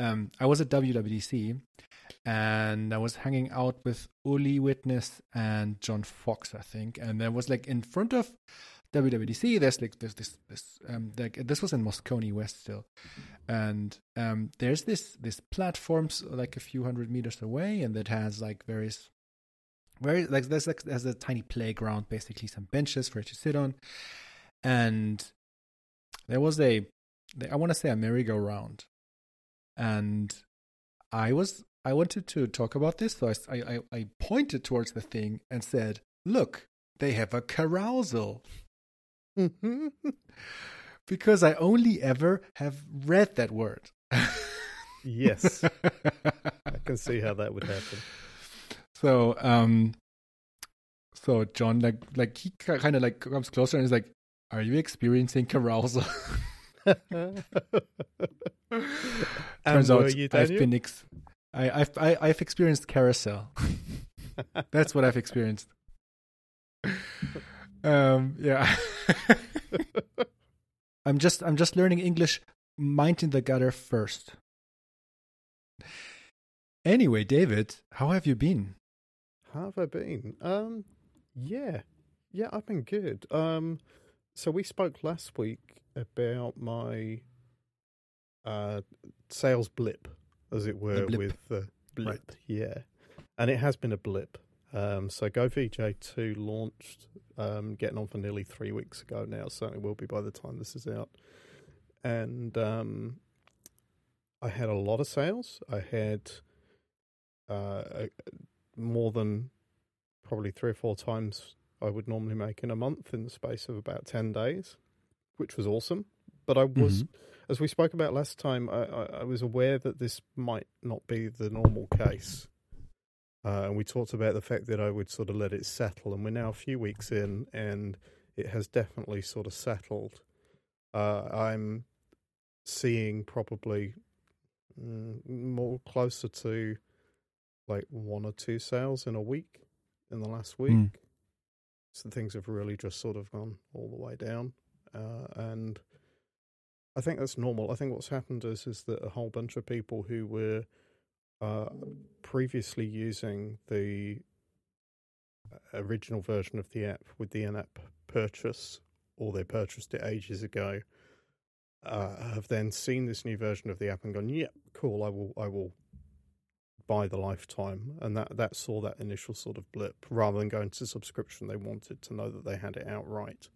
um, I was at WWDC and I was hanging out with Uli Witness and John Fox, I think. And there was like in front of WWDC, there's like there's this this um like this was in Moscone West still, and um there's this this platforms like a few hundred meters away, and that has like various very like there's like there's a tiny playground, basically some benches for you to sit on, and there was a I want to say a merry-go-round, and I was I wanted to talk about this, so I, I, I pointed towards the thing and said, "Look, they have a carousal." because I only ever have read that word. yes, I can see how that would happen. So, um, so John, like, like he kind of like comes closer and is like, "Are you experiencing carousal?" Turns out you, I've been ex- I, I've I, I've experienced carousel. That's what I've experienced. Um, yeah. I'm just I'm just learning English. Mind in the gutter first. Anyway, David, how have you been? How have I been? Um, yeah, yeah, I've been good. Um, so we spoke last week about my uh sales blip, as it were, blip. with the blip. Right. Yeah, and it has been a blip. Um, so Go VJ two launched, um, getting on for nearly three weeks ago now. Certainly will be by the time this is out. And um, I had a lot of sales. I had uh, more than probably three or four times I would normally make in a month in the space of about ten days, which was awesome. But I was, as we spoke about last time, I, I, I was aware that this might not be the normal case. Uh, and we talked about the fact that I would sort of let it settle, and we're now a few weeks in, and it has definitely sort of settled. Uh, I'm seeing probably mm, more closer to like one or two sales in a week in the last week. Mm. So things have really just sort of gone all the way down, uh, and I think that's normal. I think what's happened is is that a whole bunch of people who were uh, previously using the original version of the app with the in-app purchase, or they purchased it ages ago, uh, have then seen this new version of the app and gone, "Yep, cool. I will. I will buy the lifetime." And that that saw that initial sort of blip. Rather than going to subscription, they wanted to know that they had it outright,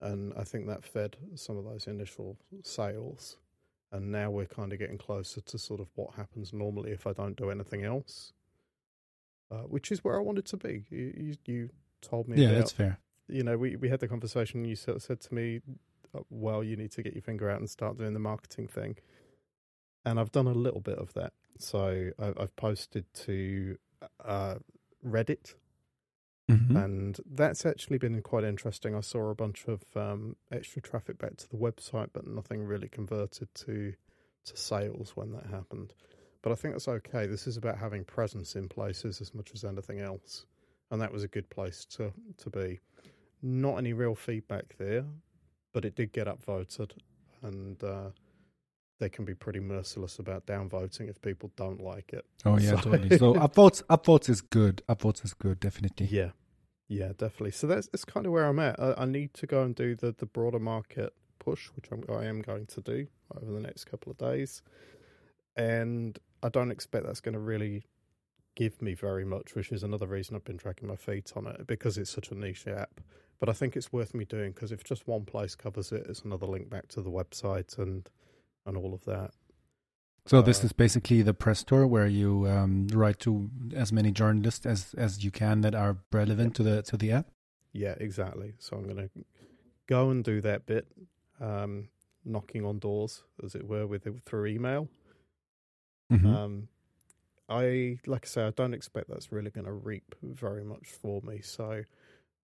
and I think that fed some of those initial sales and now we're kind of getting closer to sort of what happens normally if I don't do anything else, uh, which is where I wanted to be. You, you, you told me, Yeah, about, that's fair. you know, we we had the conversation. You said, said to me, uh, "Well, you need to get your finger out and start doing the marketing thing," and I've done a little bit of that. So I, I've posted to uh, Reddit Mhm. and that's actually been quite interesting. I saw a bunch of um, extra traffic back to the website, but nothing really converted to to sales when that happened. But I think that's okay. This is about having presence in places as much as anything else, and that was a good place to to be. Not any real feedback there, but it did get upvoted, and uh, they can be pretty merciless about downvoting if people don't like it. Oh yeah, So- totally. So upvotes, upvotes is good. Upvotes is good, definitely. Yeah, yeah, definitely. So that's that's kind of where I'm at. I, I need to go and do the the broader market push, which I'm, I am going to do over the next couple of days, and I don't expect that's going to really give me very much, which is another reason I've been dragging my feet on it because it's such a niche app. But I think it's worth me doing because if just one place covers it, it's another link back to the website and and all of that. So this Uh, is basically the press tour where you um, write to as many journalists as as you can that are relevant to the to the app. Yeah, exactly. So I'm going to go and do that bit, um, knocking on doors, as it were, with through email. Mhm. Um, I like I say, I don't expect that's really going to reap very much for me. So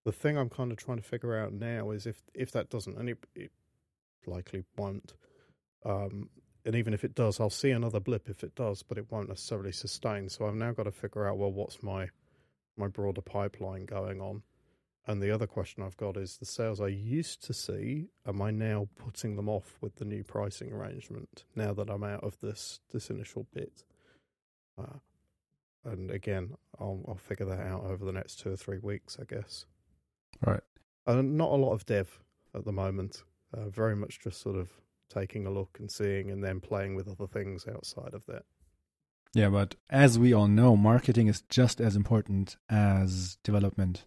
the thing I'm kind of trying to figure out now is if if that doesn't, and it, it likely won't. Um, and even if it does, I'll see another blip if it does, but it won't necessarily sustain. So I've now got to figure out well, what's my my broader pipeline going on, And the other question I've got is the sales I used to see, am I now putting them off with the new pricing arrangement now that I'm out of this this initial bit? Uh, and again, I'll, I'll figure that out over the next two or three weeks, I guess. Right. And not a lot of dev at the moment. Uh, very much just sort of taking a look and seeing, and then playing with other things outside of that. Yeah, but as we all know, marketing is just as important as development.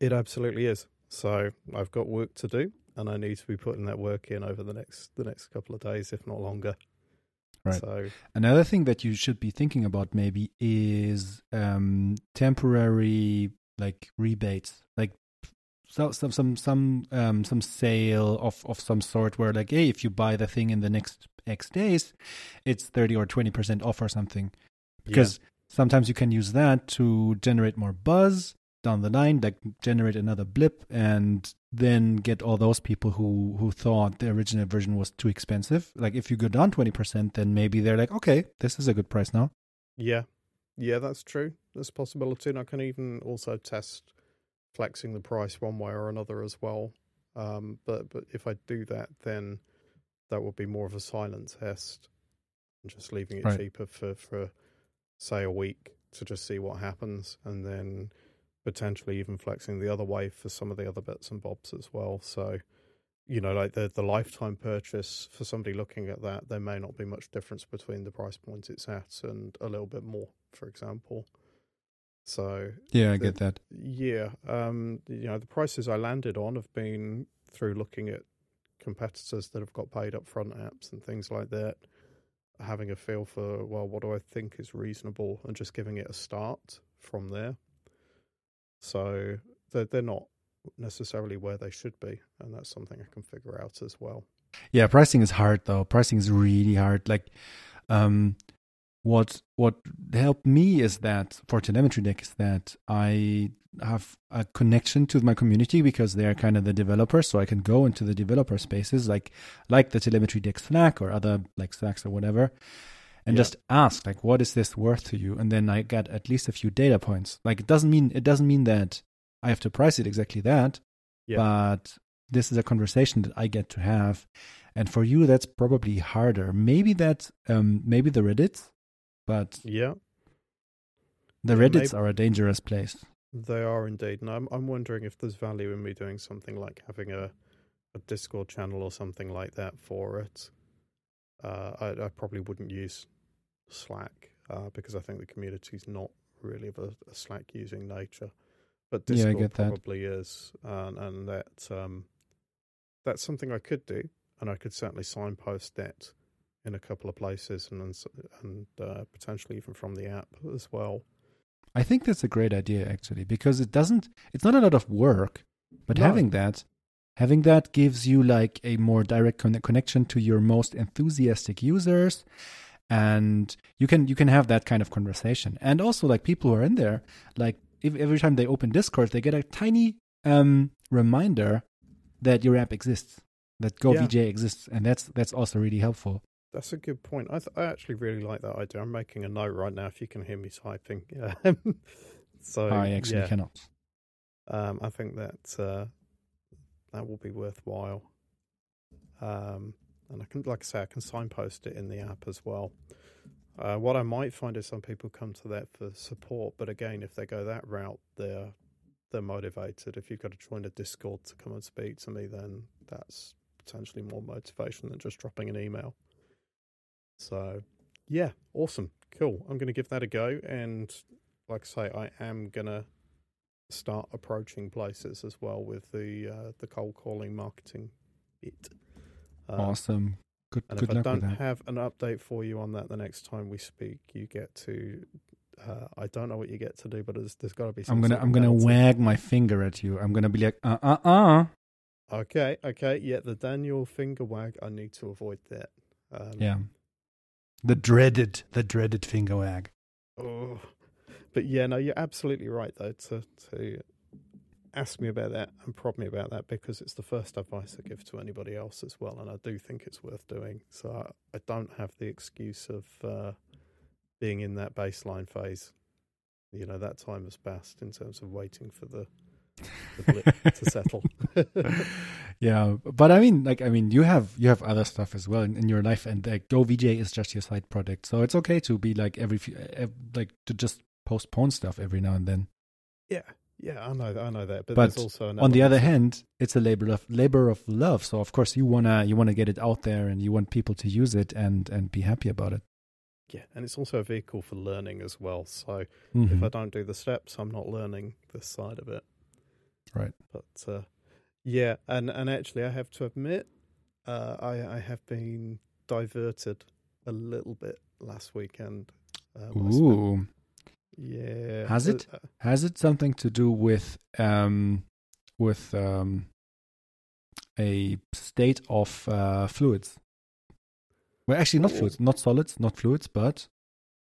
It absolutely is. So I've got work to do, and I need to be putting that work in over the next the next couple of days, if not longer. Right. So Another thing that you should be thinking about maybe is um, temporary like rebates, like so, some some some um, some sale of of some sort where like hey if you buy the thing in the next X days, it's thirty or twenty percent off or something, because sometimes you can use that to generate more buzz down the line, like generate another blip, and then get all those people who who thought the original version was too expensive. Like if you go down twenty percent, then maybe they're like, okay, this is a good price now. yeah, yeah, that's true. There's a possibility, and I can even also test flexing the price one way or another as well. Um, but but if I do that, then that would be more of a silent test, and just leaving it Right. cheaper for for say a week to just see what happens, and then potentially even flexing the other way for some of the other bits and bobs as well. So. You know, like the the lifetime purchase for somebody looking at that, there may not be much difference between the price point it's at and a little bit more, for example. So Yeah, I The- get that. yeah, um, you know, the prices I landed on have been through looking at competitors that have got paid upfront apps and things like that, having a feel for well, what do I think is reasonable, and just giving it a start from there. So they're they're not necessarily where they should be, and that's something I can figure out as well. Yeah, pricing is hard though. Pricing is really hard. Like, um, what what helped me is that for telemetry deck is that I have a connection to my community because they are kind of the developers, so I can go into the developer spaces like like the telemetry deck Slack or other like Slacks or whatever, and Yeah. just ask like, what is this worth to you? And then I get at least a few data points. Like it doesn't mean it doesn't mean that I have to price it exactly that, Yeah. but this is a conversation that I get to have. And for you, that's probably harder. Maybe that, um, maybe the Reddits, but Yeah, the Yeah, Reddits maybe- are a dangerous place. They are indeed, and I'm I'm wondering if there's value in me doing something like having a a Discord channel or something like that for it. Uh, I, I probably wouldn't use Slack uh, because I think the community's not really of a, a Slack using nature, but Yeah, I Discord that. probably is, and, and that um, that's something I could do, and I could certainly signpost that in a couple of places, and and, uh, potentially even from the app as well. I think that's a great idea actually because it doesn't. It's not a lot of work, but No. having that, having that gives you like a more direct conne- connection to your most enthusiastic users, and you can you can have that kind of conversation. And also like people who are in there, like if every time they open Discord, they get a tiny um reminder that your app exists, that GoVJ exists, and that's that's also really helpful. That's a good point. I, th- I actually really like that idea. I'm making a note right now. If you can hear me typing, Um, so I actually yeah, cannot. um, I think that uh, that will be worthwhile. Um, and I can, like I say, I can signpost it in the app as well. Uh, what I might find is some people come to that for support, but again, if they go that route, they're they're motivated. If you've got to join a Discord to come and speak to me, then that's potentially more motivation than just dropping an email. So, yeah, awesome, cool. I'm going to give that a go, and like I say, I am going to start approaching places as well with the uh, the cold calling marketing bit. Um, awesome. Good and good if I don't have an update for you on that the next time we speak, you get to. Uh, I don't know what you get to do, but there's, there's got to be. Some I'm gonna I'm gonna wag my finger at you. I'm gonna be like, uh uh uh. Okay, okay, yeah, the Daniel finger wag. I need to avoid that. Um, Yeah. The dreaded, the dreaded finger wag. Oh, but yeah, no, you're absolutely right though to to ask me about that and prod me about that because it's the first advice I give to anybody else as well, and I do think it's worth doing. So I, I don't have the excuse of uh, being in that baseline phase. You know, that time has passed in terms of waiting for the the blip to settle. yeah, but I mean, like, I mean, you have you have other stuff as well in, in your life, and like, Go VJ is just your side project, so it's okay to be like every few, uh, like to just postpone stuff every now and then. Yeah, yeah, I know. I know that. But, But there's also on the other hand, it's a labor of labor of love. So of course you wanna you wanna get it out there, and you want people to use it and and be happy about it. yeah, and it's also a vehicle for learning as well. So Mhm. if I don't do the steps, I'm not learning this side of it. Right. But uh, yeah, and and actually, I have to admit, uh, I I have been diverted a little bit last weekend. Um, spent- Ooh, yeah. Has uh, it? uh, has it something to do with um with um a state of uh, fluids? Well, actually, not Ooh. fluids, not solids, not fluids, but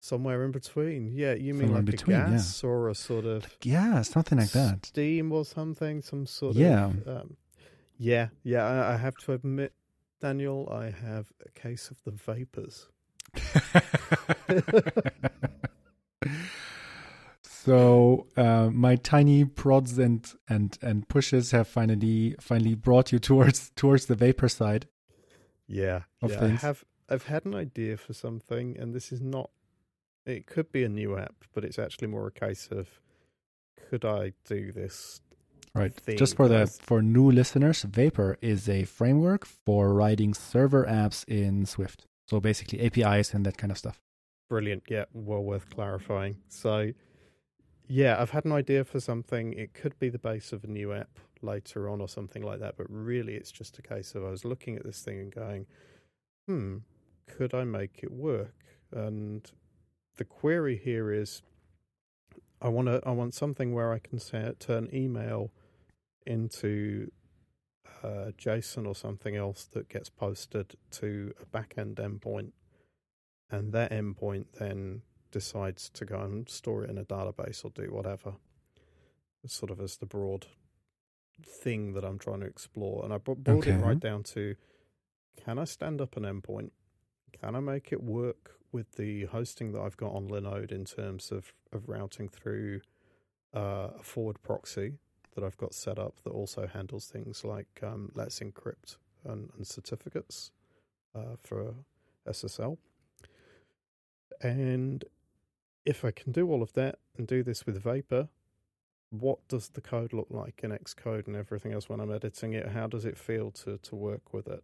somewhere in between. Yeah, you mean Somewhere like between, a yeah. gas or a sort of yeah, something like that. steam or something, some sort Yeah. of um, yeah, yeah. I, I have to admit, Daniel, I have a case of the vapors. so uh, my tiny prods and and and pushes have finally finally brought you towards towards the vapor side. Yeah, yeah. things. I have I've had an idea for something, and this is not. It could be a new app, but it's actually more a case of could I do this? Right. thing Just for the for new listeners, Vapor is a framework for writing server apps in Swift. So basically APIs and that kind of stuff. Brilliant. Yeah, well worth clarifying. So, yeah, I've had an idea for something. It could be the base of a new app later on or something like that, but really it's just a case of I was looking at this thing and going, hmm, could I make it work? And the query here is I want to I want something where I can say, turn email into uh, JSON or something else that gets posted to a backend endpoint and that endpoint then decides to go and store it in a database or do whatever. Sort of as the broad thing that I'm trying to explore, and I bro- brought it right down to: Can I stand up an endpoint? Can I make it work with the hosting that I've got on Linode in terms of of routing through uh, a forward proxy that I've got set up that also handles things like um, Let's Encrypt and, and certificates uh, for SSL. And if I can do all of that and do this with Vapor, what does the code look like in Xcode and everything else when I'm editing it? How does it feel to, to work with it?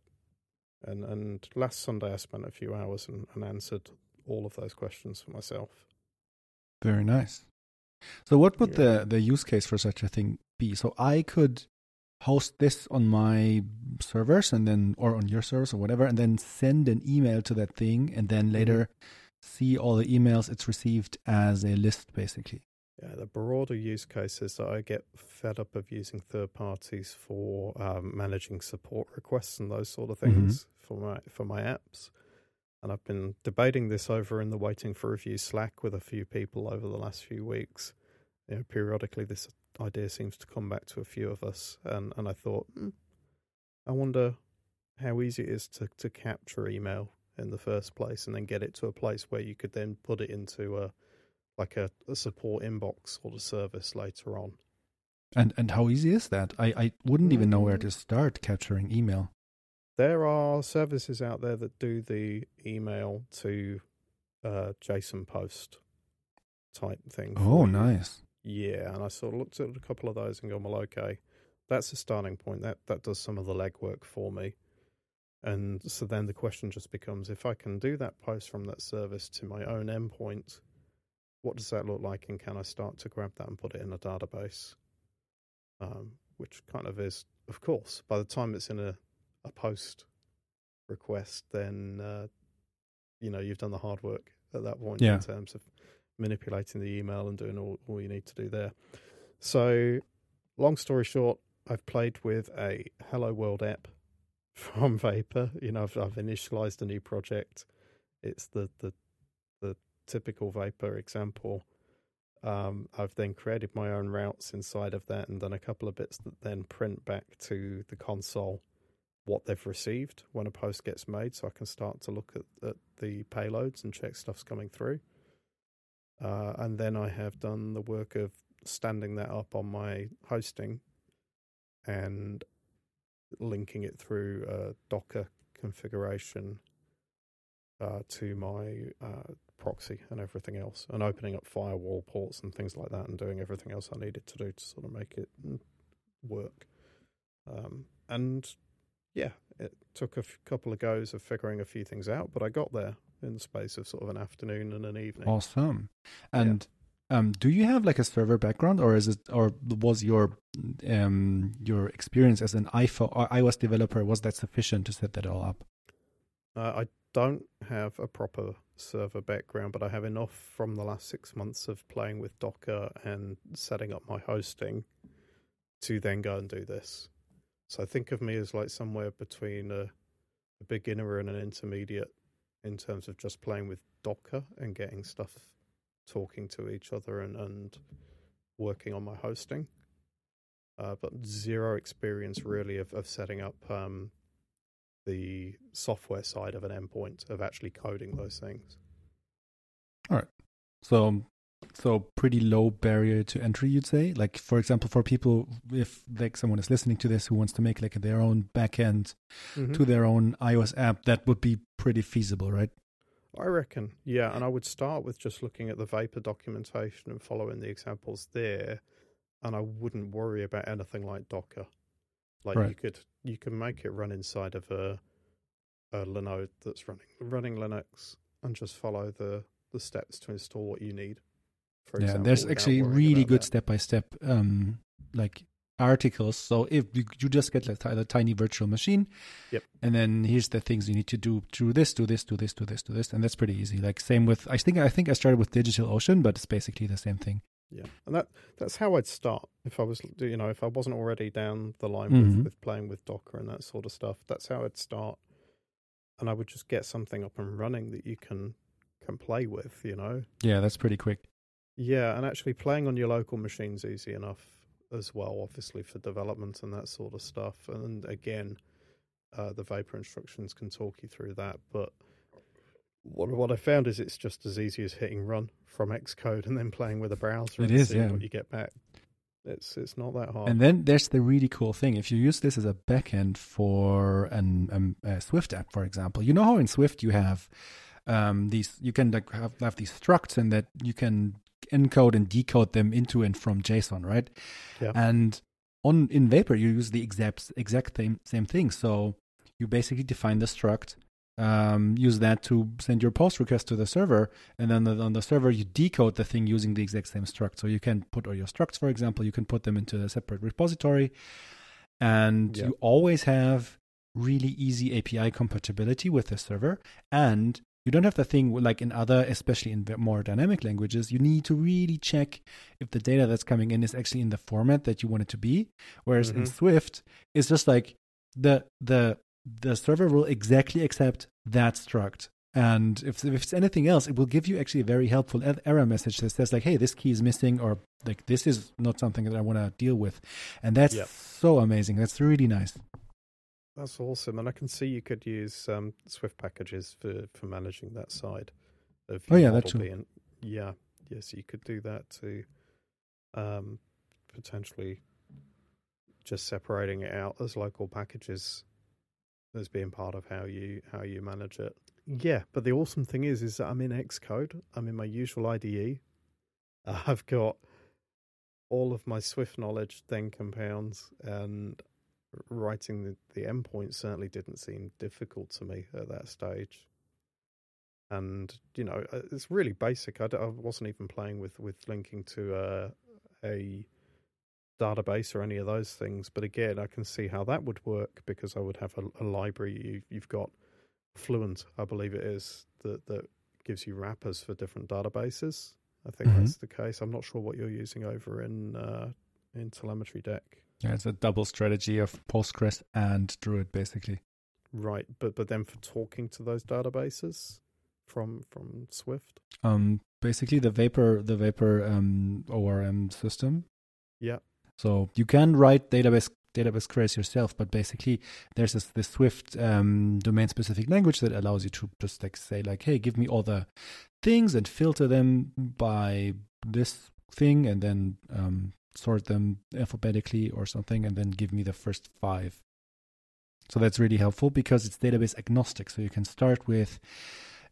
And and last Sunday I spent a few hours and, and answered all of those questions for myself. Very nice. So what would Yeah. the the use case for such a thing be? So I could host this on my servers and then or on your servers or whatever and then send an email to that thing and then mm-hmm. later see all the emails it's received as a list basically. Yeah, the broader use cases that I get fed up of using third parties for um, managing support requests and those sort of things for my for my apps. And I've been debating this over in the waiting for review Slack with a few people over the last few weeks. You know, periodically this idea seems to come back to a few of us, and and I thought, hmm, I wonder how easy it is to to capture email in the first place, and then get it to a place where you could then put it into a like a, a support inbox sort of service later on. And and how easy is that? I, I wouldn't even know where Mm. to start capturing email. There are services out there that do the email to uh, JSON post type thing. Oh, nice. Yeah, and I sort of looked at a couple of those and gone, well, okay, that's a starting point. That that does some of the legwork for me. And so then the question just becomes: if I can do that post from that service to my own endpoint, what does that look like, and can I start to grab that and put it in a database? Um, which kind of is, of course, by the time it's in a a post request, then uh, you know you've done the hard work at that point Yeah. in terms of manipulating the email and doing all, all you need to do there. So, long story short, I've played with a Hello World app from Vapor. You know, I've, I've initialized a new project. It's the the the typical Vapor example. Um, I've then created my own routes inside of that and done a couple of bits that then print back to the console what they've received when a post gets made, so I can start to look at, at the payloads and check stuff's coming through. Uh, and then I have done the work of standing that up on my hosting and linking it through a Docker configuration uh, to my uh, proxy and everything else, and opening up firewall ports and things like that, and doing everything else I needed to do to sort of make it work. Um, and yeah, it took a f- couple of goes of figuring a few things out, but I got there in the space of sort of an afternoon and an evening. Awesome. And yeah. um, do you have like a server background, or is it, or was your um, your experience as an iPhone or iOS developer was that sufficient to set that all up? Uh, I don't have a proper server background, but I have enough from the last six months of playing with Docker and setting up my hosting to then go and do this. So think of me as like somewhere between a, a beginner and an intermediate in terms of just playing with Docker and getting stuff talking to each other and, and working on my hosting. Uh, but zero experience really of, of setting up um, the software side of an endpoint of actually coding those things. All right. So so pretty low barrier to entry you'd say like for example for people if like someone is listening to this who wants to make like their own backend mm-hmm. to their own ios app that would be pretty feasible right i reckon yeah and i would start with just looking at the vapor documentation and following the examples there and i wouldn't worry about anything like docker like right. you could you can make it run inside of a a linode that's running running linux and just follow the the steps to install what you need for yeah, example. There's actually really good step by step like articles. So if you, you just get like a tiny virtual machine, yep. and then here's the things you need to do: do this, do this, do this, do this, do this, and that's pretty easy. Like same with I think I think I started with DigitalOcean, but it's basically the same thing. Yeah, and that that's how I'd start if I was you know if I wasn't already down the line mm-hmm. with, with playing with Docker and that sort of stuff. That's how I'd start, and I would just get something up and running that you can can play with. You know. Yeah, that's pretty quick. Yeah, and actually playing on your local machine's easy enough as well, obviously for development and that sort of stuff. And again, uh, the Vapor instructions can talk you through that. But what what I found is it's just as easy as hitting run from Xcode and then playing with a browser. It is, yeah. What you get back. It's it's not that hard. And then there's the really cool thing. If you use this as a backend for an um, a Swift app, for example, you know how in Swift you have um, these you can like have, have these structs and that you can encode and decode them into and from JSON, right? Yeah. And on in Vapor, you use the exact exact same same thing. So you basically define the struct, um, use that to send your post request to the server, and then on the server you decode the thing using the exact same struct. So you can put all your structs, for example, you can put them into a separate repository, and yeah. you always have really easy API compatibility with the server, and you don't have the thing like in other, especially in more dynamic languages, you need to really check if the data that's coming in is actually in the format that you want it to be. Whereas mm-hmm. in Swift, it's just like the the the server will exactly accept that struct. And if, if it's anything else, it will give you actually a very helpful error message that says like, "Hey, this key is missing," or like, "This is not something that I want to deal with," and that's yep. so amazing. That's really nice. That's awesome, and I can see you could use um, Swift packages for, for managing that side of your phone. oh yeah, that's true. yeah, yes, you could do that to um, potentially just separating it out as local packages as being part of how you how you manage it. Yeah, but the awesome thing is, is that I'm in Xcode. I'm in my usual IDE. I've got all of my Swift knowledge then compounds, and writing the, the endpoint certainly didn't seem difficult to me at that stage. And you know, uh, it's really basic. I, I wasn't even playing with with linking to a, a database or any of those things. But again, I can see how that would work because I would have a, a library. You, you've got Fluent, I believe it is, that that gives you wrappers for different databases. I think mm-hmm. that's the case. I'm not sure what you're using over in uh, in telemetry deck. Yeah, it's a double strategy of Postgres and Druid, basically. Right, but but then for talking to those databases from from Swift. Um, basically the Vapor the Vapor um, ORM system. Yeah. So you can write database database queries yourself, but basically there's this, this Swift um, domain specific language that allows you to just like say like, hey, give me all the things and filter them by this thing and then um, sort them alphabetically or something, and then give me the first five. So that's really helpful because it's database agnostic. So you can start with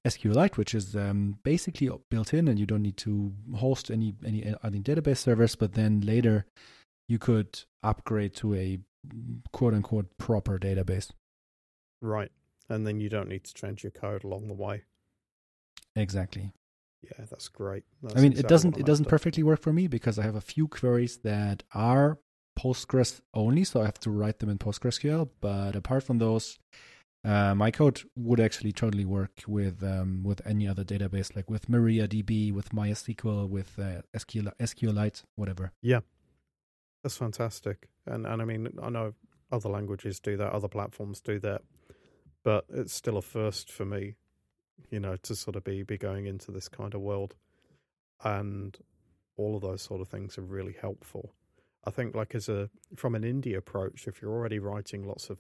SQLite, which is um, basically built in, and you don't need to host any any any database servers. But then later, you could upgrade to a quote unquote proper database. Right, and then you don't need to change your code along the way. Exactly. Yeah, that's great. That's I mean, exactly it doesn't it doesn't perfectly work for me because I have a few queries that are Postgres only, so I have to write them in PostgreSQL. But apart from those, uh, my code would actually totally work with um, with any other database, like with MariaDB, with MySQL, with uh, SQL, SQLite, whatever. That's fantastic. And and I mean, I know other languages do that, other platforms do that, but it's still a first for me, you know, to sort of be be going into this kind of world, and all of those sort of things are really helpful. I think, like as a from an indie approach, if you're already writing lots of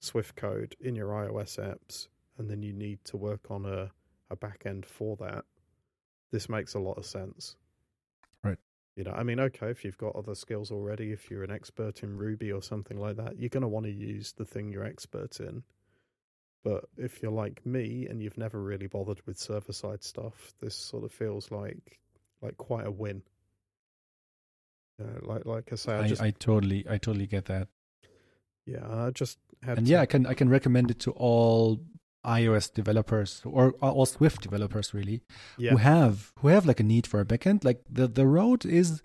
Swift code in your iOS apps, and then you need to work on a a back end for that, this makes a lot of sense. You know, I mean, okay, if you've got other skills already, if you're an expert in Ruby or something like that, you're going to want to use the thing you're expert in. But if you're like me and you've never really bothered with server side stuff, this sort of feels like like quite a win. Uh, like like I say, I, I, just I totally I totally get that. yeah, I just had and to- yeah, I can I can recommend it to all iOS developers or all Swift developers really yeah, who have who have like a need for a backend. Like the the road is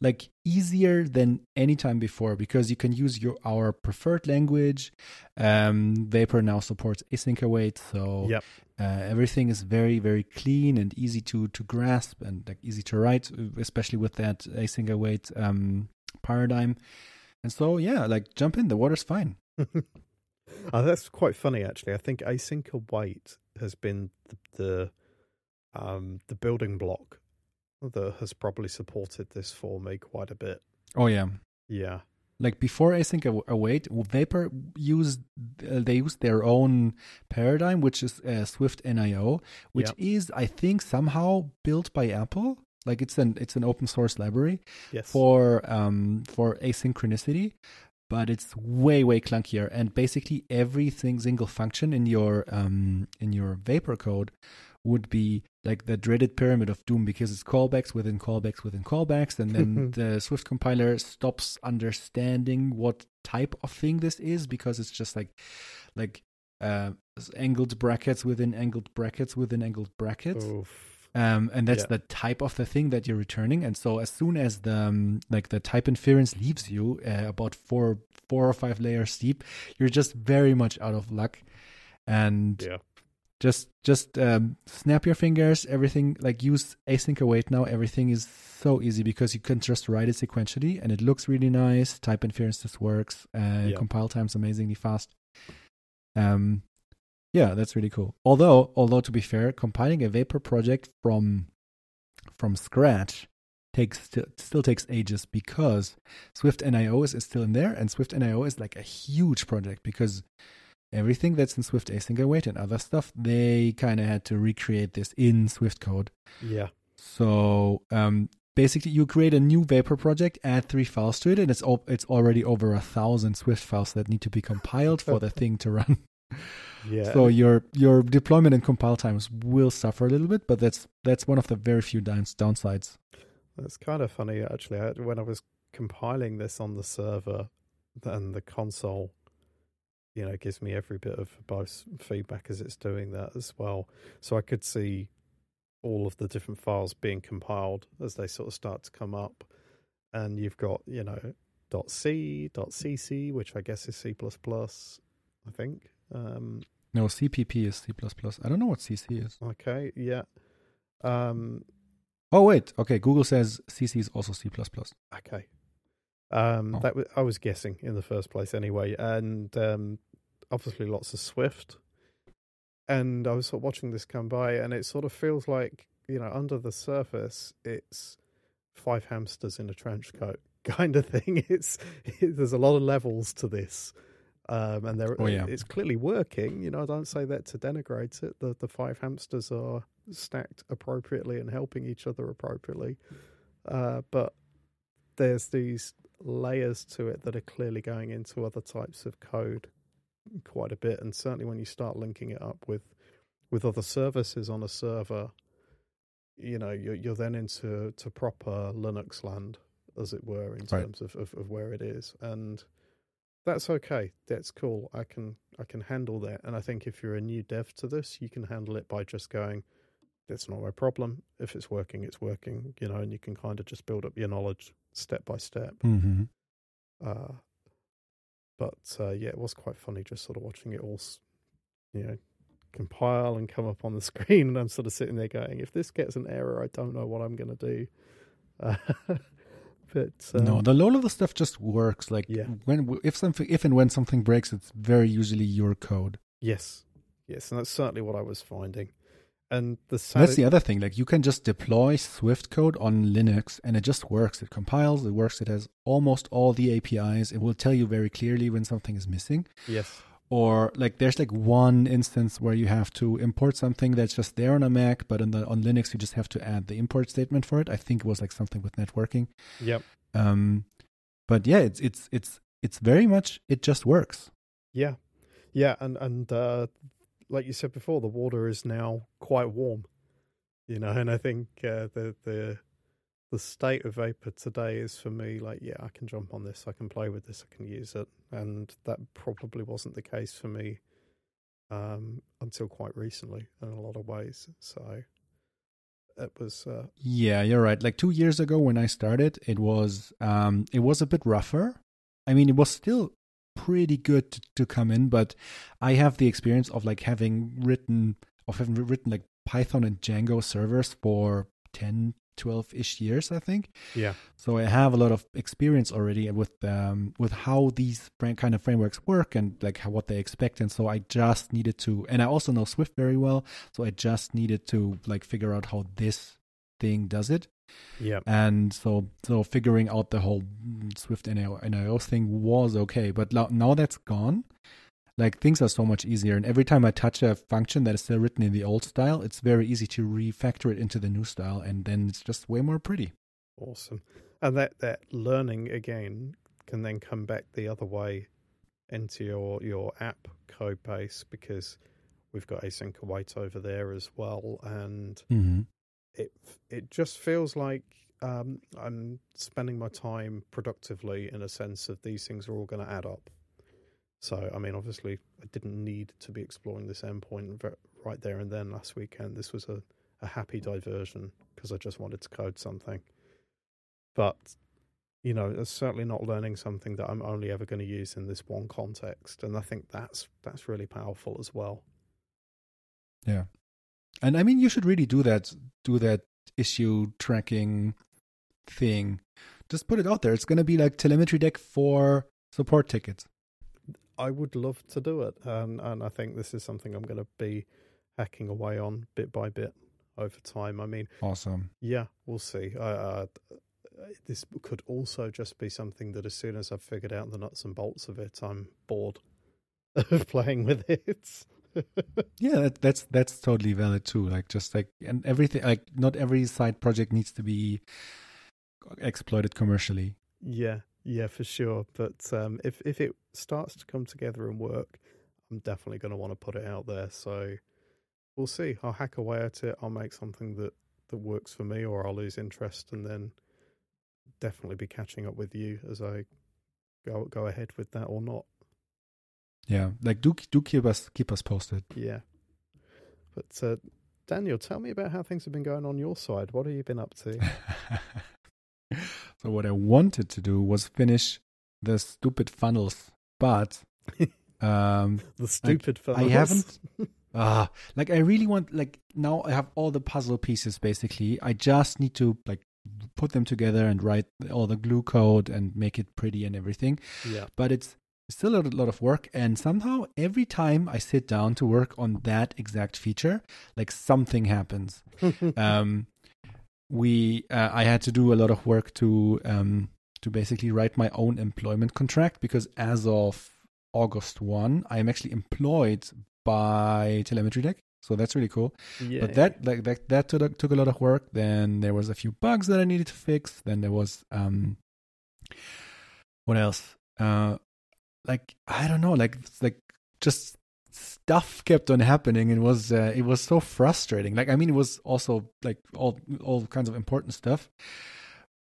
like easier than any time before because you can use your our preferred language. Um, Vapor now supports async await, so Yep. uh, everything is very very clean and easy to to grasp and like easy to write, especially with that async await um, paradigm. And so yeah, like jump in, the water's fine. oh, that's quite funny actually. I think async await has been the, the um the building block that has probably supported this for me quite a bit. Oh yeah, Yeah, like before async aw- await vapor used uh, they used their own paradigm which is uh, swift nio which Yep. is i think somehow built by apple like it's an it's an open source library yes, for um for asynchronicity but it's way way clunkier and basically everything single function in your um in your vapor code would be like the dreaded pyramid of doom because it's callbacks within callbacks within callbacks and then the swift compiler stops understanding what type of thing this is because it's just like like uh angled brackets within angled brackets within angled brackets Oof. Um, and that's Yeah. the type of the thing that you're returning. And so as soon as the um, like the type inference leaves you uh, about four four or five layers deep, you're just very much out of luck. And Yeah. just just um, snap your fingers. Everything like use async await now. Everything is so easy because you can just write it sequentially, and it looks really nice. Type inference just works. Uh, Yeah. Compile time's amazingly fast. Um, yeah, that's really cool. Although, although to be fair, compiling a Vapor project from from scratch takes still takes ages because Swift NIO is, is still in there, and Swift NIO is like a huge project because everything that's in Swift async await and other stuff they kind of had to recreate this in Swift code. Yeah, So um, basically, you create a new Vapor project, add three files to it, and it's al- it's already over a thousand Swift files that need to be compiled for the thing to run. Yeah. So your your deployment and compile times will suffer a little bit, but that's that's one of the very few downs, downsides. That's kind of funny, actually. I, when I was compiling this on the server, and the console, you know, gives me every bit of both feedback as it's doing that as well. So I could see all of the different files being compiled as they sort of start to come up, and you've got you know .c, .cc, which I guess is C plus plus, I think. Um, No, CPP is C++. I don't know what CC is. okay, yeah. Um, Oh wait, okay. Google says CC is also C++. Okay. Um, Oh. that I was guessing in the first place anyway, and um, obviously lots of Swift. And I was sort of watching this come by, and it sort of feels like you know under the surface, it's five hamsters in a trench coat kind of thing. It's there's a lot of levels to this, um, and there Oh, yeah. it's clearly working. You know, I don't say that to denigrate it. The the five hamsters are stacked appropriately and helping each other appropriately. uh, but there's these layers to it that are clearly going into other types of code quite a bit, and certainly when you start linking it up with with other services on a server, you know, you're, you're then into to proper Linux land, as it were, in Right. terms of, of, of where it is, and that's okay. That's cool. I can I can handle that, and I think if you're a new dev to this, you can handle it by just going. That's not my problem. If it's working, it's working. You know, and you can kind of just build up your knowledge step by step. Mm-hmm. Uh, but uh, yeah, it was quite funny just sort of watching it all, you know, compile and come up on the screen, and I'm sort of sitting there going, "If this gets an error, I don't know what I'm going to do." Uh, but um, no, the low level stuff just works. Like Yeah. when if something if and when something breaks, it's very usually your code. yes, yes, and that's certainly what I was finding. And the That's the other thing. Like you can just deploy Swift code on Linux and it just works. It compiles, it works, it has almost all the APIs. It will tell you very clearly when something is missing. yes, Or like there's like one instance where you have to import something that's just there on a Mac, but on the on Linux you just have to add the import statement for it. I think it was like something with networking. yep, Um but yeah, it's it's it's it's very much it just works. yeah, yeah, and and uh, like you said before, the water is now quite warm, you know, and I think uh, the the the state of vapor today is for me like yeah i can jump on this i can play with this i can use it and that probably wasn't the case for me um until quite recently in a lot of ways so it was uh Yeah, you're right. Like two years ago when I started, it was um it was a bit rougher. I mean, it was still pretty good to, to come in, but I have the experience of like having written of having written like Python and Django servers for 10, 12 ish years, I think. yeah So I have a lot of experience already with um with how these kind of frameworks work and like how what they expect. And so I just needed to, and I also know Swift very well. So I just needed to like figure out how this thing does it. yeah And so so figuring out the whole Swift NIO, NIO thing was okay. But now that's gone. Like things are so much easier, and every time I touch a function that is still written in the old style, it's very easy to refactor it into the new style, and then it's just way more pretty. awesome and that that learning again can then come back the other way into your your app code base because we've got async await over there as well and Mm-hmm. it it just feels like um, I'm spending my time productively in a sense of these things are all going to add up. So, I mean, obviously, I didn't need to be exploring this endpoint right there and then last weekend. This was a, a happy diversion because I just wanted to code something. But, you know, it's certainly not learning something that I'm only ever going to use in this one context. And I think that's that's really powerful as well. Yeah. And I mean you should really do that do that issue tracking thing. Just put it out there. It's gonna be like telemetry deck for support tickets. I would love to do it, and and I think this is something I'm going to be hacking away on bit by bit over time. I mean, Awesome. yeah, we'll see. Uh, uh, this could also just be something that as soon as I've figured out the nuts and bolts of it, I'm bored of playing with it. Yeah, that, that's that's totally valid too. Like just like and everything like not every side project needs to be exploited commercially. yeah, yeah, for sure. But um, if if it starts to come together and work, I'm definitely going to want to put it out there. So we'll see. I'll hack away at it. I'll make something that that works for me, or I'll lose interest, and then definitely be catching up with you as I go go ahead with that or not. Yeah. Like do do keep us keep us posted. Yeah. But uh, Daniel, tell me about how things have been going on your side. What have you been up to? so what I wanted to do was finish the stupid funnels, but um the stupid funnels? I haven't- Ah, like I really want like now I have all the puzzle pieces basically. I just need to like put them together and write all the glue code and make it pretty and everything. yeah. But it's still a lot of work and somehow every time I sit down to work on that exact feature, like something happens. um we uh, I had to do a lot of work to um to basically write my own employment contract because as of August 1, I am actually employed by Telemetry Deck. So that's really cool. Yeah. But that like that that took, took a lot of work. Then there was a few bugs that I needed to fix. Then there was um, what else? Uh, like I don't know, like like just stuff kept on happening. It was uh, it was so frustrating. Like I mean, it was also like all all kinds of important stuff.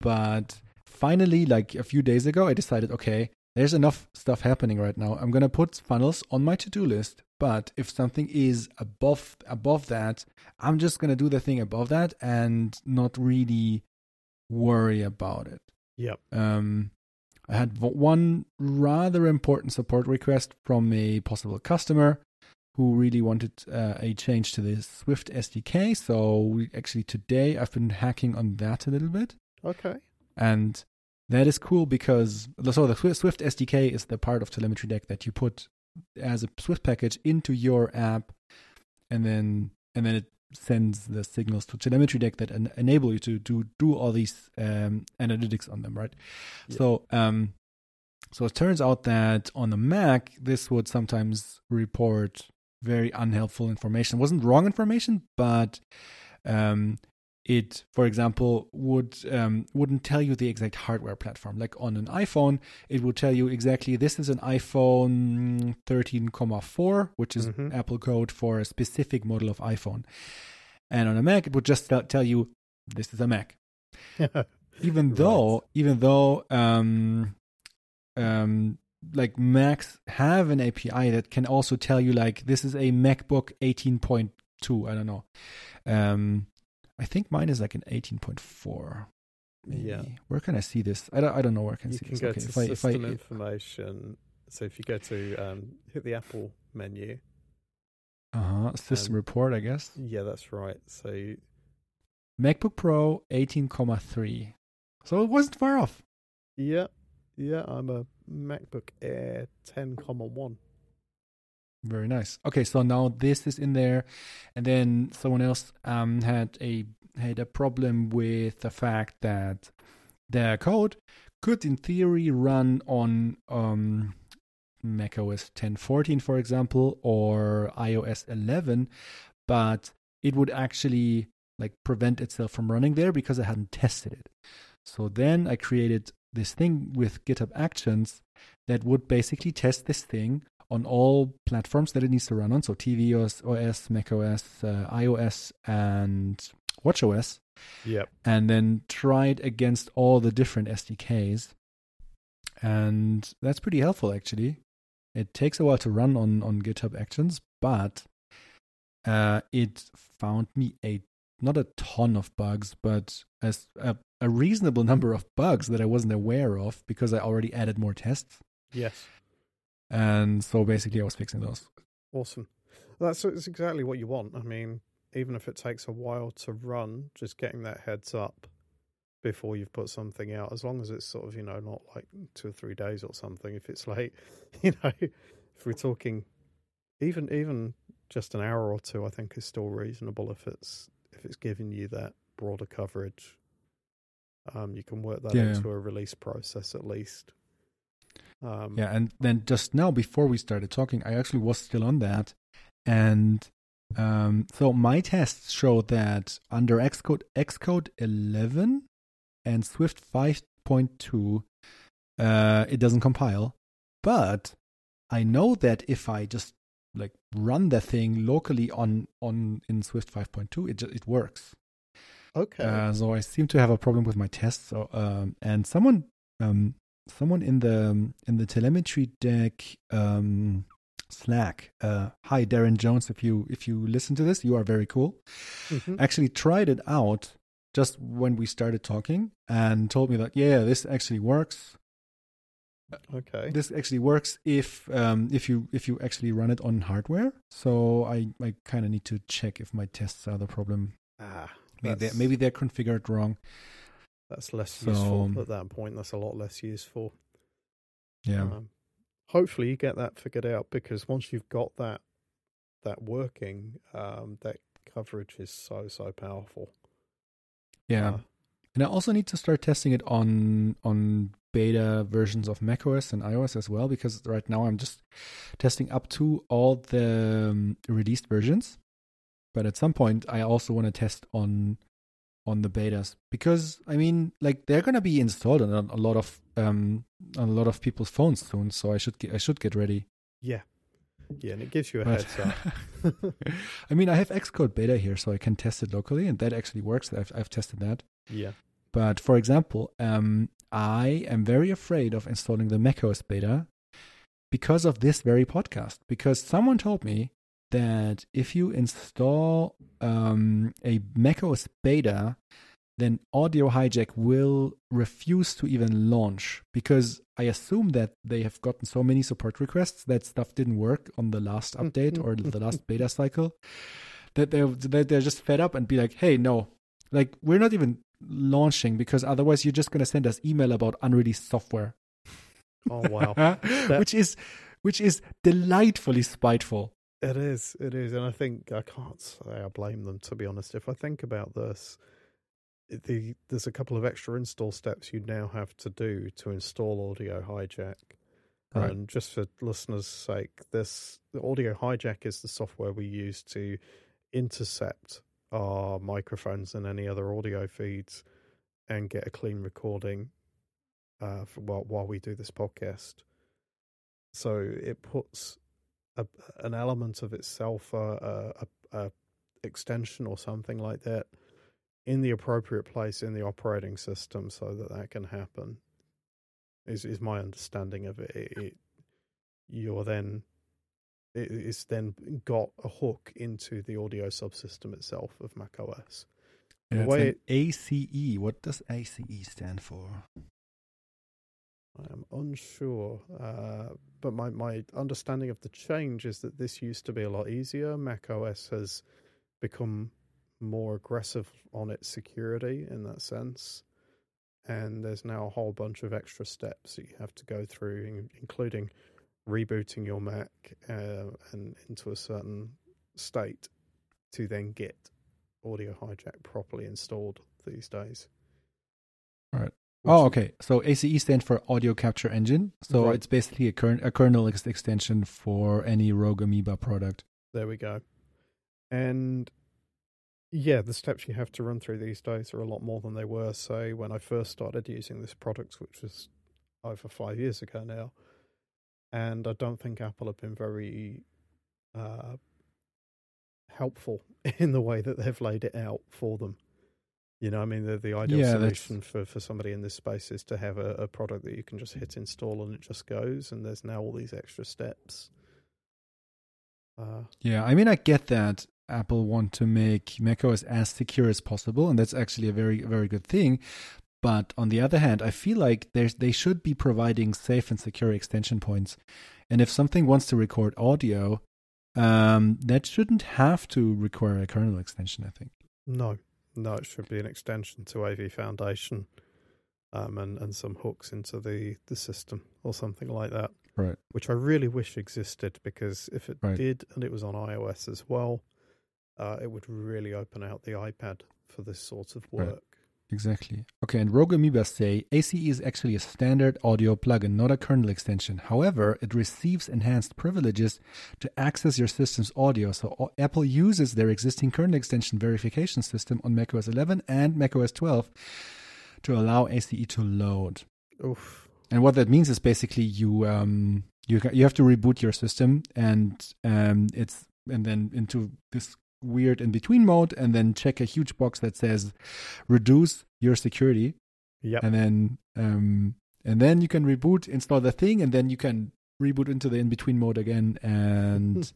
But finally, like a few days ago, I decided, okay, there's enough stuff happening right now. I'm gonna put funnels on my to-do list. But if something is above above that, I'm just gonna do the thing above that and not really worry about it. Yep. Um, I had one rather important support request from a possible customer who really wanted uh, a change to the Swift SDK. So we, actually today I've been hacking on that a little bit. Okay. And that is cool because so the Swift SDK is the part of Telemetry Deck that you put as a Swift package into your app, and then and then it sends the signals to Telemetry Deck that en- enable you to do do all these um, analytics on them, right? Yeah. So um, so it turns out that on the Mac, this would sometimes report very unhelpful information. It wasn't wrong information, but um, it, for example, would um, wouldn't tell you the exact hardware platform. Like on an iPhone, it would tell you exactly this is an iPhone 13,4, which is Mhm. Apple code for a specific model of iPhone. And on a Mac, it would just tell- tell you this is a Mac even Right. though even though um um like macs have an api that can also tell you like this is a macbook 18.2 i don't know um i think mine is like an 18.4 maybe. Yeah. where can i see this i don't, I don't know where i can you see can this go okay to if i if i system information. So if you go to um, hit the Apple menu, uh-huh system um, report i guess yeah, that's right. So macbook pro 18.3 so it wasn't far off yeah, yeah, I'm a MacBook Air 10,1. Very nice. Okay, so now this is in there, and then someone else um, had a had a problem with the fact that their code could, in theory, run on um, macOS 10.14, for example, or iOS 11, but it would actually like prevent itself from running there because I hadn't tested it. So then I created this thing with GitHub Actions that would basically test this thing on all platforms that it needs to run on. So TV OS, OS Mac OS, uh, iOS, and WatchOS, Yep. and then try it against all the different SDKs. And that's pretty helpful, actually. It takes a while to run on, on GitHub Actions, but uh, it found me a not a ton of bugs, but as a, a reasonable number of bugs that I wasn't aware of because I already added more tests. Yes. And so basically, I was fixing those. Awesome. That's, that's exactly what you want. I mean, even if it takes a while to run, just getting that heads up before you've put something out, as long as it's sort of, you know, not like two or three days or something. If it's late, you know, if we're talking even even just an hour or two, I think is still reasonable if it's if it's giving you that broader coverage. Um, you can work that Yeah. into a release process at least. Um, Yeah, and then just now before we started talking, I actually was still on that, and um, so my tests showed that under Xcode Xcode 11 and Swift 5.2, uh, it doesn't compile, but I know that if I just like run the thing locally on on in Swift 5.2, it it works. Okay. Uh, so I seem to have a problem with my tests. So, um, and someone, um, someone in the in the telemetry deck um, Slack. Uh, hi, Darren Jones. If you if you listen to this, you are very cool. Mhm. Actually, tried it out just when we started talking and told me that yeah, this actually works. Okay. This actually works if um, if you if you actually run it on hardware. So I I kind of need to check if my tests are the problem. Ah, Maybe they're, maybe they're configured wrong. That's less So- useful at that point. That's a lot less useful. Yeah. Um, hopefully, you get that figured out because once you've got that that working, um, that coverage is so so powerful. Yeah. Uh, And I also need to start testing it on on beta versions of macOS and iOS as well because right now I'm just testing up to all the um, released versions. but at some point I also want to test on on the betas because I mean, like they're gonna be installed on a, lot of um on a lot of people's phones soon, so I should get, I should get ready. Yeah, yeah, and it gives you a But- heads up. I mean, I have Xcode beta here, so I can test it locally, and that actually works. I've I've tested that. yeah, But for example, um, I am very afraid of installing the macOS beta because of this very podcast. Because someone told me that if you install um, a macOS beta, then Audio Hijack will refuse to even launch because I assume that they have gotten so many support requests that stuff didn't work on the last update or the last beta cycle that they're that they're just fed up and be like, hey, no, like we're not even launching because otherwise you're just gonna send us email about unreleased software, Oh wow, which is which is delightfully spiteful. It is, it is, and I think I can't say I blame them. To be honest, if I think about this, the there's a couple of extra install steps you now have to do to install Audio Hijack. Right. And just for listeners' sake, this the Audio Hijack is the software we use to intercept our microphones and any other audio feeds and get a clean recording uh, for, while while we do this podcast. So it puts a, an element of itself, a, a, a extension or something like that, in the appropriate place in the operating system, so that that can happen. Is is my understanding of it. it, it you're then it- it's then got a hook into the audio subsystem itself of macOS. And The it's way an ACE. What does ACE stand for? I am unsure, uh, but my, my understanding of the change is that this used to be a lot easier. Mac OS has become more aggressive on its security in that sense, and there's now a whole bunch of extra steps that you have to go through, including rebooting your Mac uh, and into a certain state to then get Audio Hijack properly installed these days. Oh, okay. So ACE stands for Audio Capture Engine. So Right. it's basically a, kern- a kernel ex- extension for any Rogue Amoeba product. There we go. And yeah, the steps you have to run through these days are a lot more than they were, say, when I first started using this product, which was over five years ago now. And I don't think Apple have been very uh, helpful in the way that they've laid it out for them. You know, I mean, the, the ideal Yeah, that's- solution for, for somebody in this space is to have a, a product that you can just hit install and it just goes, and there's now all these extra steps. Uh, Yeah, I mean, I get that Apple want to make macOS as secure as possible, and that's actually a very, very good thing. But on the other hand, I feel like there's they should be providing safe and secure extension points. And if something wants to record audio, um, that shouldn't have to require a kernel extension. I think. No, no, it should be an extension to AV Foundation, um, and and some hooks into the the system or something like that. Right. Which I really wish existed because if it Right. did and it was on iOS as well, uh, it would really open out the iPad for this sort of Right. Exactly. Okay, and Rogue Amoeba say ACE is actually a standard audio plugin, not a kernel extension. However, it receives enhanced privileges to access your system's audio. So Apple uses their existing kernel extension verification system on macOS 11 and macOS 12 to allow ACE to load. Oof. And what that means is basically you um you you have to reboot your system and um it's and then into this weird in between mode and then check a huge box that says reduce your security Yeah. and then um and then you can reboot install the thing and then you can reboot into the in between mode again and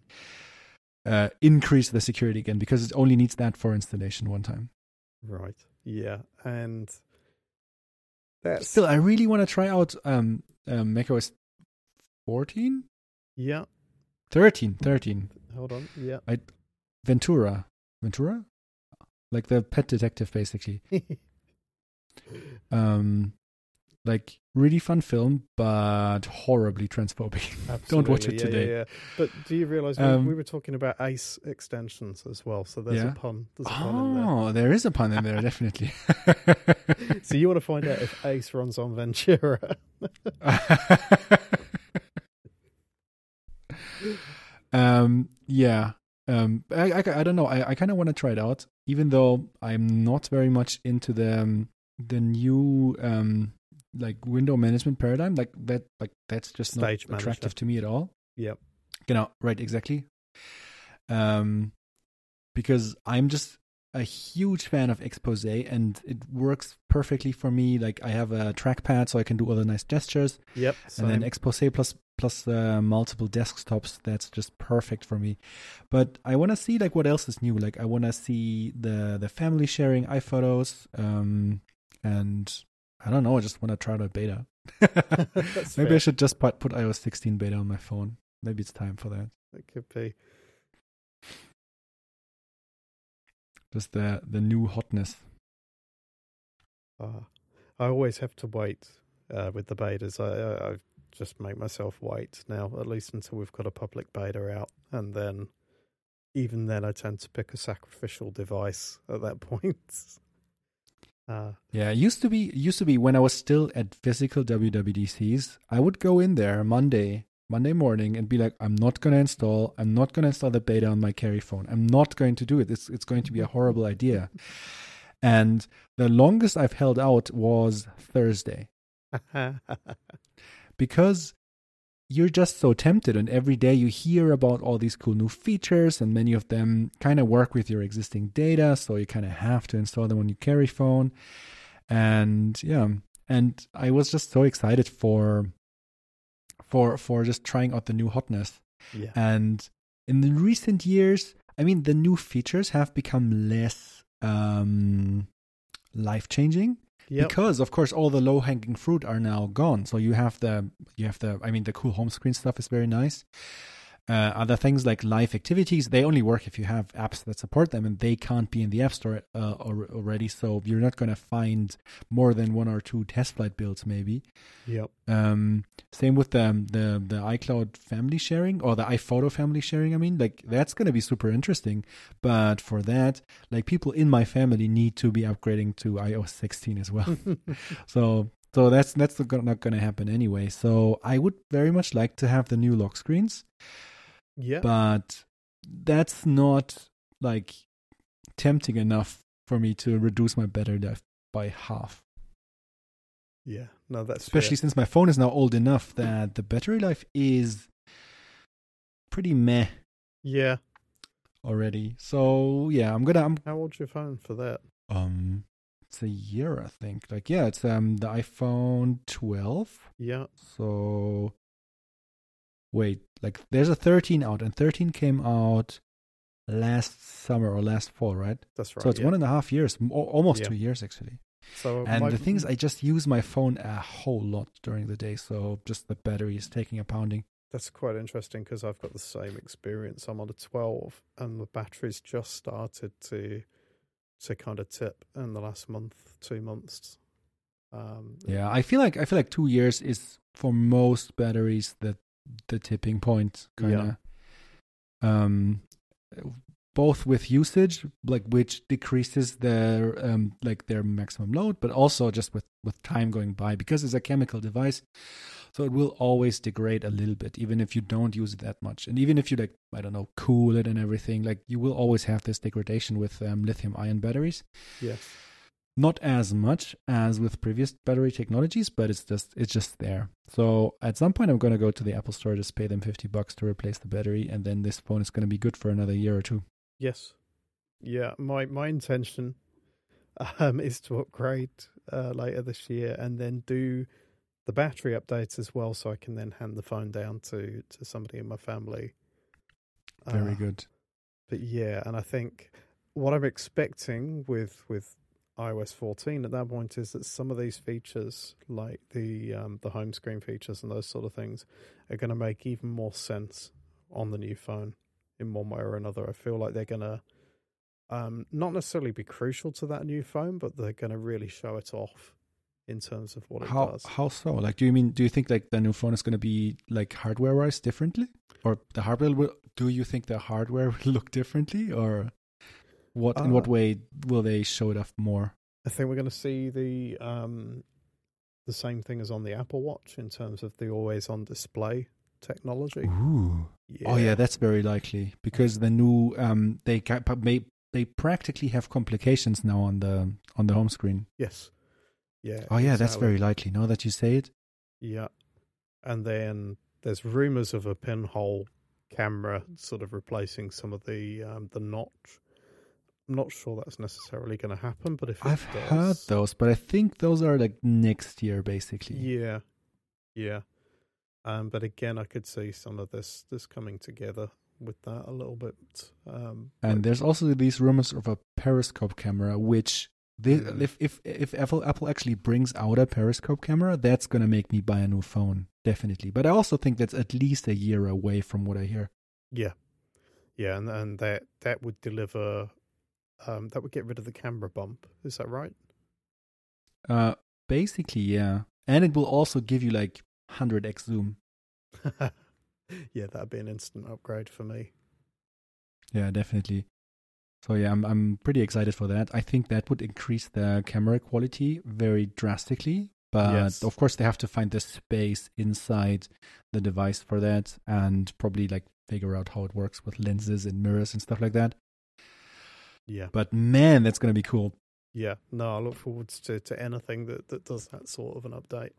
uh increase the security again because it only needs that for installation one time Right. Yeah. And that's still i really want to try out um, um macOS 14 yeah. 13 13 Hold on. Yeah. Ventura ventura like the pet detective basically um like really fun film but horribly transphobic Don't watch it yeah, today. Yeah, yeah. But do you realize we, Um, we were talking about Ace extensions as well? So there's a pun. There's a pun in there. Oh, there is a pun in there, definitely. So you want to find out if Ace runs on Ventura? um, yeah. Um, I, I, I don't know. I, I kind of want to try it out, even though I'm not very much into the um, the new um like window management paradigm. Like that, like that's just Stage not attractive to me at all. Yep. You know, right? Exactly. Um, because I'm just a huge fan of expose and it works perfectly for me. Like i have a trackpad so i can do all the nice gestures. Yep. and then expose plus plus uh, multiple desktops that's just perfect for me. But i want to see like what else is new. Like i want to see the the family sharing iphotos um and i don't know i just want to try out beta. Maybe i should just put, put ios 16 beta on my phone. Maybe it's time for that. It could be. Just the the new hotness Uh, I always have to wait uh, with the betas. I, I, I just make myself wait now, at least until we've got a public beta out, and then even then, I tend to pick a sacrificial device at that point. Uh, Yeah, it used to be used to be when I was still at physical WWDCs, I would go in there Monday, Monday morning and be like, I'm not gonna install, I'm not gonna install the beta on my carry phone. I'm not going to do it. It's it's going to be a horrible idea. And the longest I've held out was Thursday. Because you're just so tempted and every day you hear about all these cool new features and many of them kind of work with your existing data so you kind of have to install them on your carry phone and yeah and i was just so excited for for for just trying out the new hotness yeah. and in the recent years i mean the new features have become less um life changing Yep. because of course all the low hanging fruit are now gone so you have the you have the i mean the cool home screen stuff is very nice uh, other things like live activities they only work if you have apps that support them and they can't be in the app store uh, already so you're not going to find more than one or two test flight builds maybe Yep. um, same with the, the the iCloud family sharing or the iPhoto family sharing. I mean, like that's going to be super interesting. But for that, like people in my family need to be upgrading to iOS 16 as well. so so that's that's not going to happen anyway. So I would very much like to have the new lock screens, yeah. but that's not like tempting enough for me to reduce my battery life by half. yeah. No, that's especially since my phone is now old enough that the battery life is pretty meh. Yeah. already. So yeah, I'm gonna I'm How old's your phone for that? um it's a year I think. Like yeah, it's um the iPhone 12. Yeah. So wait, like there's a 13 out and 13 came out last summer or last fall, right? That's right. so it's yeah. one and a half years, almost Yeah. two years actually. So And my- the thing is, I just use my phone a whole lot during the day, so just the battery is taking a pounding. That's quite interesting because I've got the same experience. I'm on a 12, and the battery's just started to to kind of tip in the last month, two months. Um, Yeah, I feel like I feel like two years is for most batteries the the tipping point, kind of. Um, both with usage, like which decreases their um like their maximum load, but also just with with time going by because it's a chemical device, so it will always degrade a little bit, even if you don't use it that much, and even if you like I don't know cool it and everything, like you will always have this degradation with um, lithium ion batteries Yes. Not as much as with previous battery technologies, but it's just it's just there. So at some point, I'm going to go to the Apple Store, just pay them fifty bucks to replace the battery, and then this phone is going to be good for another year or two. Yes. Yeah. My my intention um, is to upgrade uh, later this year and then do the battery updates as well, so I can then hand the phone down to to somebody in my family. Very Uh, good. But yeah, and I think what I'm expecting with with iOS 14 at that point is that some of these features, like the um, the home screen features and those sort of things, are going to make even more sense on the new phone in one way or another. I feel like they're going to um, not necessarily be crucial to that new phone, but they're going to really show it off in terms of what it How does. how so? Like, do you mean do you think like the new phone is going to be like hardware wise differently, or the hardware will? Do you think the hardware will look differently, or what? in what Uh, way will they show it off more? I think we're going to see the um, the same thing as on the Apple Watch in terms of the always on display technology. Ooh. Oh yeah, that's very likely because the new um they ca- pa- may they practically have complications now on the on the home screen. Yes. Yeah. Oh yeah, that's very likely. Now that you say it, Yeah. And then there's rumors of a pinhole camera sort of replacing some of the um, the notch. I'm not sure that's necessarily going to happen, but if I've does, heard those, but I think those are like next year basically. Yeah, yeah. Um, but again, I could see some of this this coming together with that a little bit. Um, And like- there's also these rumors of a periscope camera, which they, Mm. if if if Apple Apple actually brings out a periscope camera, that's gonna make me buy a new phone, definitely. But I also think that's at least a year away from what I hear. yeah, yeah, and and that that would deliver. Um, that would get rid of the camera bump. Is that right? Uh, basically, yeah, and it will also give you like 100x zoom. yeah, that'd be an instant upgrade for me. Yeah, definitely. So yeah, I'm I'm pretty excited for that. I think that would increase the camera quality very drastically. But Yes. of course, they have to find the space inside the device for that, and probably like figure out how it works with lenses and mirrors and stuff like that. Yeah, But man, that's gonna be cool. yeah. No, I look forward to to anything that that does that sort of an update.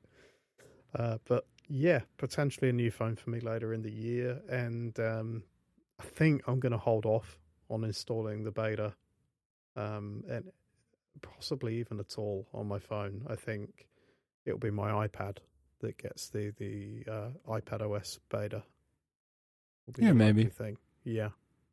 Uh, but yeah, potentially a new phone for me later in the year, and um, I think I'm going to hold off on installing the beta, um, and possibly even at all on my phone. I think it'll be my iPad that gets the the uh, iPad OS beta. Yeah, maybe. thing. Yeah,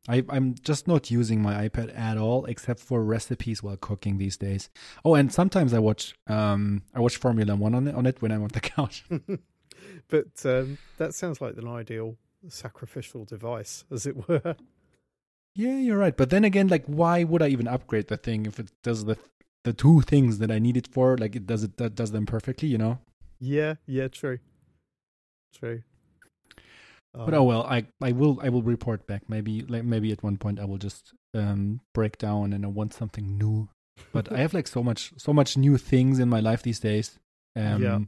I, I'm just not using my iPad at all, except for recipes while cooking these days. Oh, and sometimes I watch um I watch Formula One on it, on it when I'm on the couch. but um, that sounds like an ideal sacrificial device, as it were. Yeah, you're right. But then again, like, why would I even upgrade the thing if it does the the two things that I need it for? Like, it does it that does them perfectly, you know. Yeah, yeah, true, true. But Um, oh well, I I will I will report back. Maybe like maybe at one point I will just um break down and I want something new. But I have like so much so much new things in my life these days. Um, Yeah.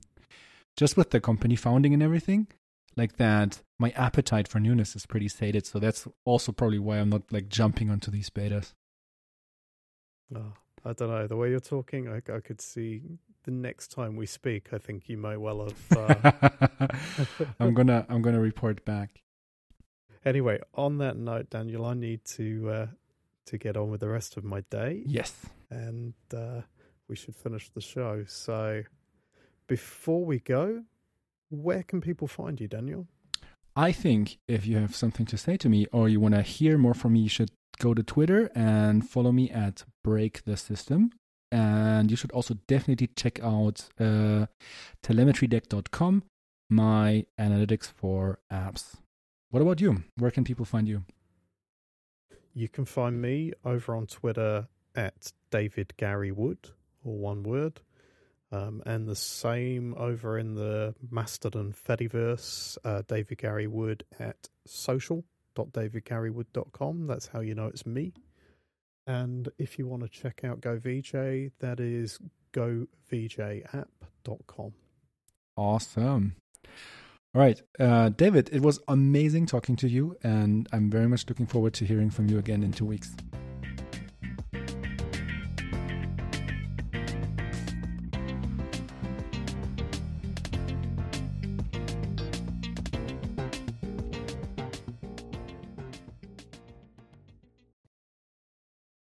Just with the company founding and everything, like that, my appetite for newness is pretty sated. So that's also probably why I'm not like jumping onto these betas. oh, I don't know. The way you're talking, I, I could see the next time we speak. I think you may well have. Uh... I'm gonna I'm gonna report back. anyway, on that note, Daniel, I need to uh, to get on with the rest of my day, Yes. and uh, we should finish the show. So, before we go, where can people find you, Daniel? I think if you have something to say to me or you want to hear more from me, you should go to Twitter and follow me at Break the System. And you should also definitely check out uh, telemetrydeck.com, my analytics for apps. What about you? Where can people find you? You can find me over on Twitter at David Gary Wood, or one word. Um, and the same over in the Mastodon Fediverse, uh, David Gary Wood at social.davidgarywood.com. That's how you know it's me. And if you want to check out GoVJ, that is govjapp.com. Awesome. All right. Uh, David, it was amazing talking to you. And I'm very much looking forward to hearing from you again in two weeks.